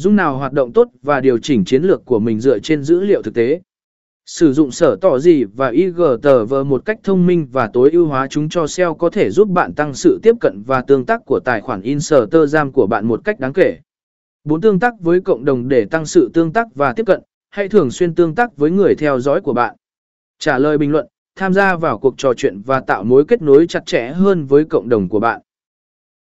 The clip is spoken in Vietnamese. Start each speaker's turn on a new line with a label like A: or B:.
A: Dung nào hoạt động tốt và điều chỉnh chiến lược của mình dựa trên dữ liệu thực tế. Sử dụng sở tỏ gì và IGTV một cách thông minh và tối ưu hóa chúng cho SEO có thể giúp bạn tăng sự tiếp cận và tương tác của tài khoản Instagram của bạn một cách đáng kể. 4. Tương tác với cộng đồng để tăng sự tương tác và tiếp cận, hãy thường xuyên tương tác với người theo dõi của bạn. Trả lời bình luận, tham gia vào cuộc trò chuyện và tạo mối kết nối chặt chẽ hơn với cộng đồng của bạn.